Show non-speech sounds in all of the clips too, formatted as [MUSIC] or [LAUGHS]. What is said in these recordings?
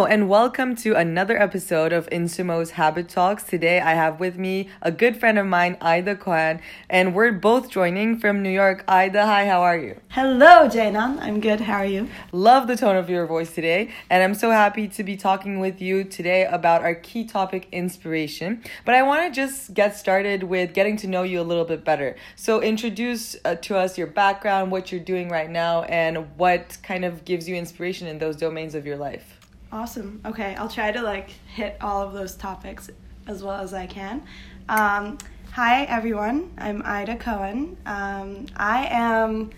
Hello, and welcome to another episode of Insumo's Habit Talks. Today, I have with me a good friend of mine, Ida Cohen, and we're both joining from New York. Ida, hi, how are you? Hello, Jainan. I'm good. How are you? Love the tone of your voice today, and I'm so happy to be talking with you today about our key topic, inspiration. But I want to just get started with getting to know you a little bit better. So, introduce uh, to us your background, what you're doing right now, and what kind of gives you inspiration in those domains of your life. Awesome. Okay, I'll try to like hit all of those topics as well as I can. Um, hi, everyone. I'm Ida Cohen. Um, I am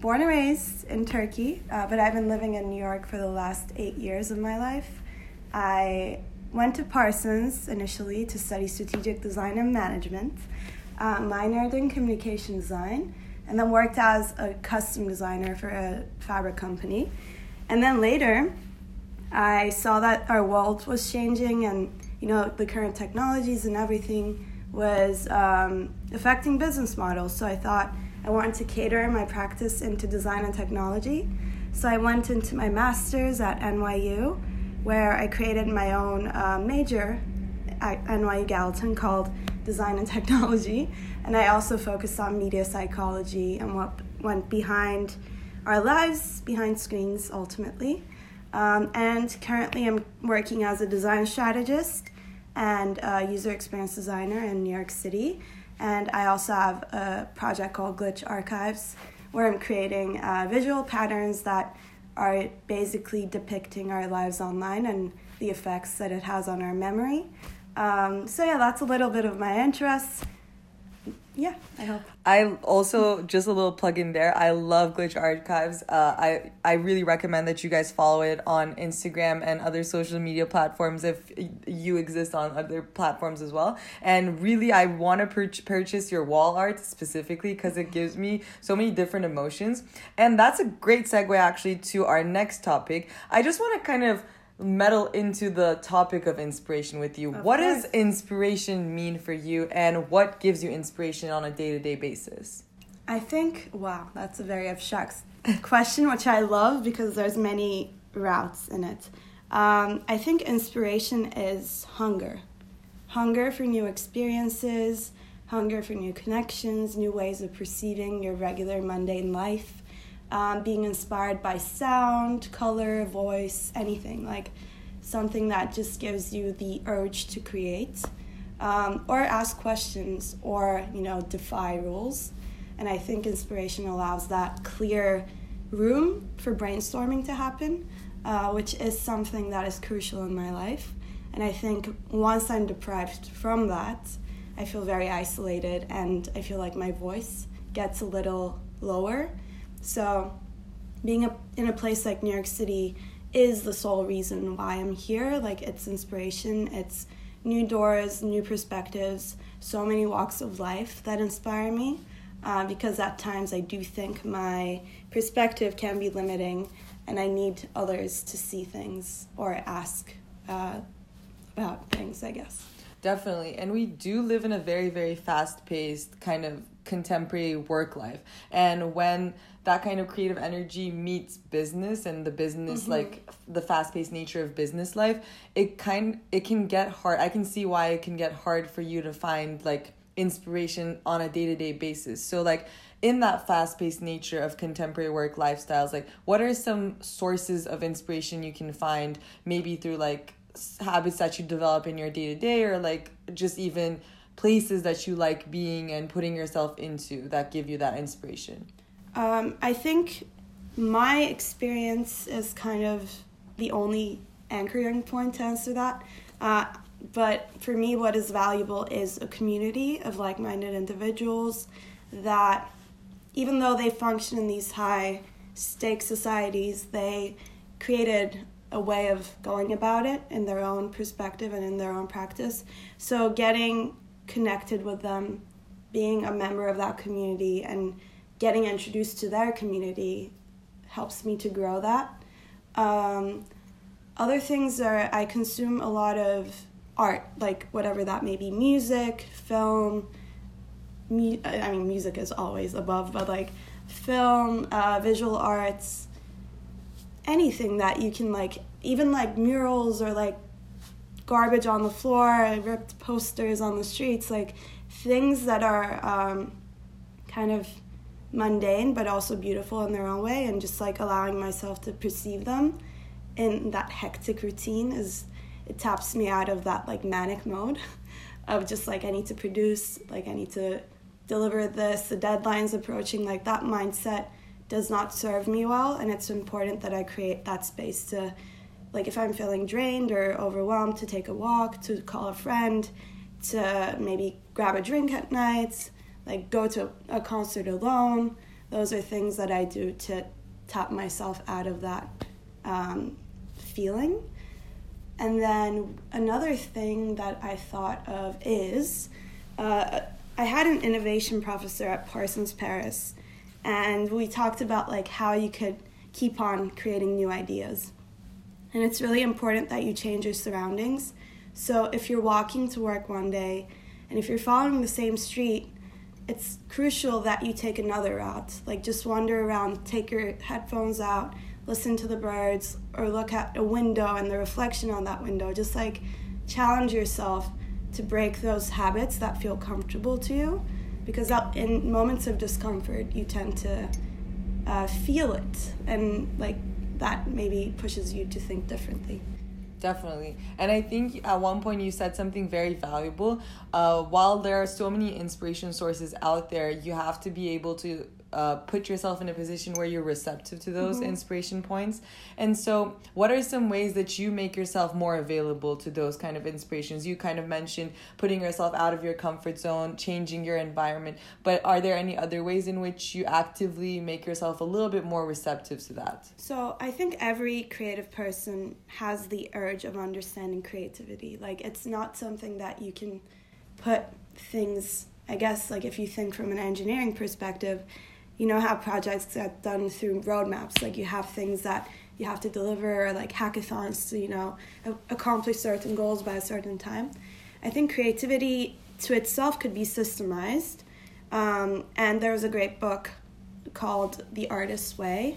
born and raised in Turkey, uh, but I've been living in New York for the last eight years of my life. I went to Parsons initially to study strategic design and management, uh, minored in communication design, and then worked as a custom designer for a fabric company. And then later, I saw that our world was changing and you know the current technologies and everything was um, affecting business models. So I thought I wanted to cater my practice into design and technology. So I went into my master's at NYU, where I created my own uh, major at NYU Gallatin called Design and Technology. And I also focused on media psychology and what went behind our lives, behind screens ultimately. Um, and currently, I'm working as a design strategist and user experience designer in New York City. And I also have a project called Glitch Archives, where I'm creating uh, visual patterns that are basically depicting our lives online and the effects that it has on our memory. Um, so, yeah, that's a little bit of my interests yeah, I hope. I also just a little plug in there. I love Glitch Archives. Uh, I I really recommend that you guys follow it on Instagram and other social media platforms if you exist on other platforms as well. And really, I want to pur- purchase your wall art specifically because it gives me so many different emotions. And that's a great segue actually to our next topic. I just want to kind of meddle into the topic of inspiration with you. Of what course. does inspiration mean for you and what gives you inspiration on a day-to-day basis? I think wow, that's a very abstract question, which I love because there's many routes in it. Um, I think inspiration is hunger, hunger for new experiences, hunger for new connections, new ways of perceiving your regular mundane life. Um, being inspired by sound, color, voice, anything like something that just gives you the urge to create um, or ask questions or you know defy rules. And i think inspiration allows that clear room for brainstorming to happen uh, which is something that is crucial in my life. And i think once i'm deprived from that i feel very isolated and i feel like my voice gets a little lower so being a, in a place like new york city is the sole reason why i'm here like it's inspiration it's new doors, new perspectives, so many walks of life that inspire me. Uh, because at times I do think my perspective can be limiting, and I need others to see things or ask uh, about things, I guess. Definitely. And we do live in a very, very fast paced kind of contemporary work life. And when that kind of creative energy meets business and the business Mm-hmm. like the fast-paced nature of business life it kind it can get hard i can see why it can get hard for you to find like inspiration on a day-to-day basis so like in that fast-paced nature of contemporary work lifestyles like what are some sources of inspiration you can find maybe through like habits that you develop in your day-to-day or like just even places that you like being and putting yourself into that give you that inspiration Um, I think my experience is kind of the only anchoring point to answer that. Uh, but for me, what is valuable is a community of like minded individuals that, even though they function in these high stake societies, they created a way of going about it in their own perspective and in their own practice. So, getting connected with them, being a member of that community, and getting introduced to their community helps me to grow that. Um, other things are I consume a lot of art, like whatever that may be music, film. I mean, music is always above, but like film, uh, visual arts, anything that you can like even like murals or like garbage on the floor, ripped posters on the streets, like things that are um, kind of mundane but also beautiful in their own way, and just like allowing myself to perceive them. In that hectic routine is it taps me out of that like manic mode [LAUGHS] of just like I need to produce, like I need to deliver this, the deadline's approaching, like that mindset does not serve me well and it's important that I create that space to like if I'm feeling drained or overwhelmed to take a walk, to call a friend, to maybe grab a drink at night, like go to a concert alone. Those are things that I do to tap myself out of that um, feeling. And then another thing that I thought of is uh, I had an innovation professor at Parsons Paris, and we talked about like how you could keep on creating new ideas. And it's really important that you change your surroundings. So if you're walking to work one day and if you're following the same street, it's crucial that you take another route. Like just wander around, take your headphones out, listen to the birds, or look at a window and the reflection on that window. Just like challenge yourself to break those habits that feel comfortable to you because in moments of discomfort you tend to uh, feel it and like that maybe pushes you to think differently. Definitely. And i think at one point you said something very valuable. Uh, while there are so many inspiration sources out there you have to be able to uh, put yourself in a position where you're receptive to those mm-hmm. inspiration points. And so, what are some ways that you make yourself more available to those kind of inspirations? You kind of mentioned putting yourself out of your comfort zone, changing your environment, but are there any other ways in which you actively make yourself a little bit more receptive to that? So, I think every creative person has the urge of understanding creativity. Like, it's not something that you can put things I guess like if you think from an engineering perspective, you know how projects get done through roadmaps like you have things that you have to deliver like hackathons to you know accomplish certain goals by a certain time. I think creativity to itself could be systemized um, and there was a great book called the artist's way.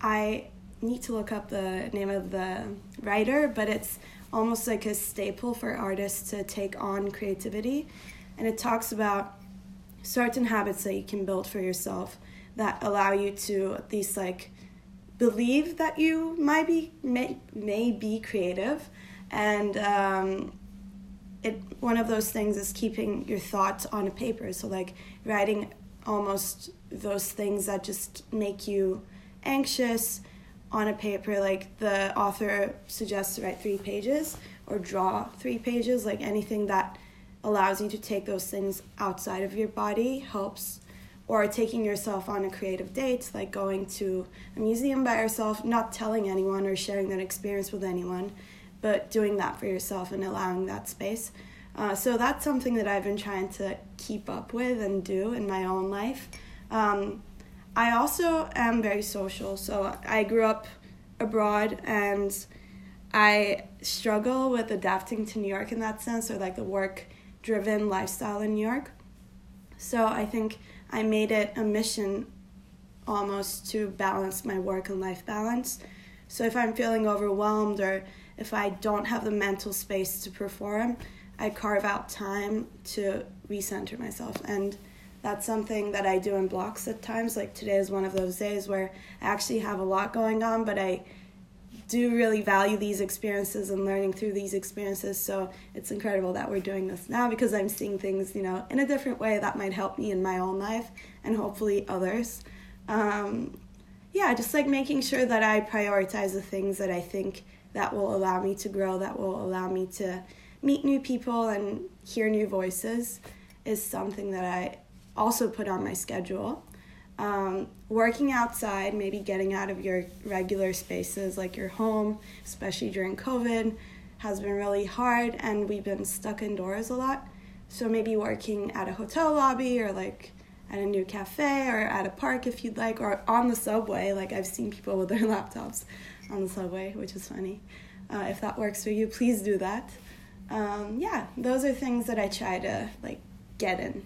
I need to look up the name of the writer but it's almost like a staple for artists to take on creativity. And it talks about certain habits that you can build for yourself that allow you to at least like believe that you might be may, may be creative. And um, it one of those things is keeping your thoughts on a paper. So like writing almost those things that just make you anxious on a paper. Like the author suggests to write three pages or draw three pages. Like anything that allows you to take those things outside of your body helps or taking yourself on a creative date, like going to a museum by yourself, not telling anyone or sharing that experience with anyone, but doing that for yourself and allowing that space. Uh, so that's something that I've been trying to keep up with and do in my own life. Um, I also am very social, so I grew up abroad and I struggle with adapting to New York in that sense, or like the work driven lifestyle in New York. So I think I made it a mission almost to balance my work and life balance. So if I'm feeling overwhelmed or if I don't have the mental space to perform, I carve out time to recenter myself. And that's something that I do in blocks at times. Like today is one of those days where I actually have a lot going on, but I do really value these experiences and learning through these experiences. So it's incredible that we're doing this now because I'm seeing things, you know, in a different way that might help me in my own life and hopefully others. Um, yeah, just like making sure that I prioritize the things that I think that will allow me to grow, that will allow me to meet new people and hear new voices is something that I also put on my schedule. Um, working outside, maybe getting out of your regular spaces like your home, especially during COVID, has been really hard, and we've been stuck indoors a lot. So maybe working at a hotel lobby or like at a new cafe or at a park if you'd like, or on the subway. Like I've seen people with their [LAUGHS] laptops on the subway, which is funny. Uh, if that works for you, please do that. Um, yeah, those are things that I try to like get in.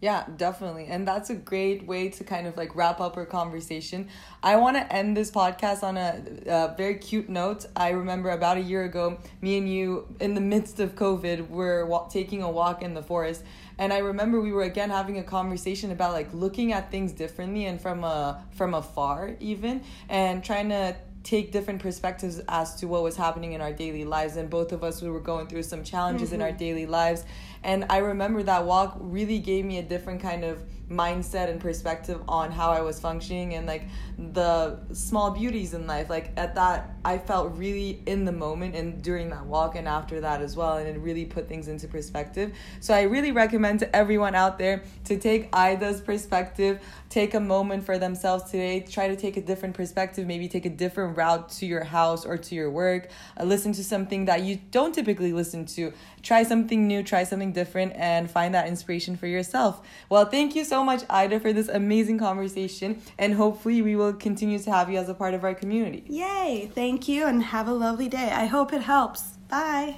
Yeah, definitely. And that's a great way to kind of like wrap up our conversation. I want to end this podcast on a, a, very cute note. I remember about a year ago, me and you, in the midst of COVID, were wa- taking a walk in the forest. And I remember we were again having a conversation about like looking at things differently and from a from afar even and trying to take different perspectives as to what was happening in our daily lives and both of us we were going through some challenges mm-hmm. in our mm-hmm. daily lives and i remember that walk really gave me a different kind of mindset and perspective on how I was functioning and like the small beauties in life. Like at that, I felt really in the moment and during that walk and after that as well. And it really put things into perspective. So I really recommend to everyone out there to take Ida's perspective, take a moment for themselves today, try to take a different perspective, maybe take a different route to your house or to your work, uh, listen to something that you don't typically listen to, try something new, try something different, and find that inspiration for yourself. Well, thank you so so much, Ida, for this amazing conversation. And hopefully, we will continue to have you as a part of our community. Yay! Thank you, and have a lovely day. I hope it helps. Bye.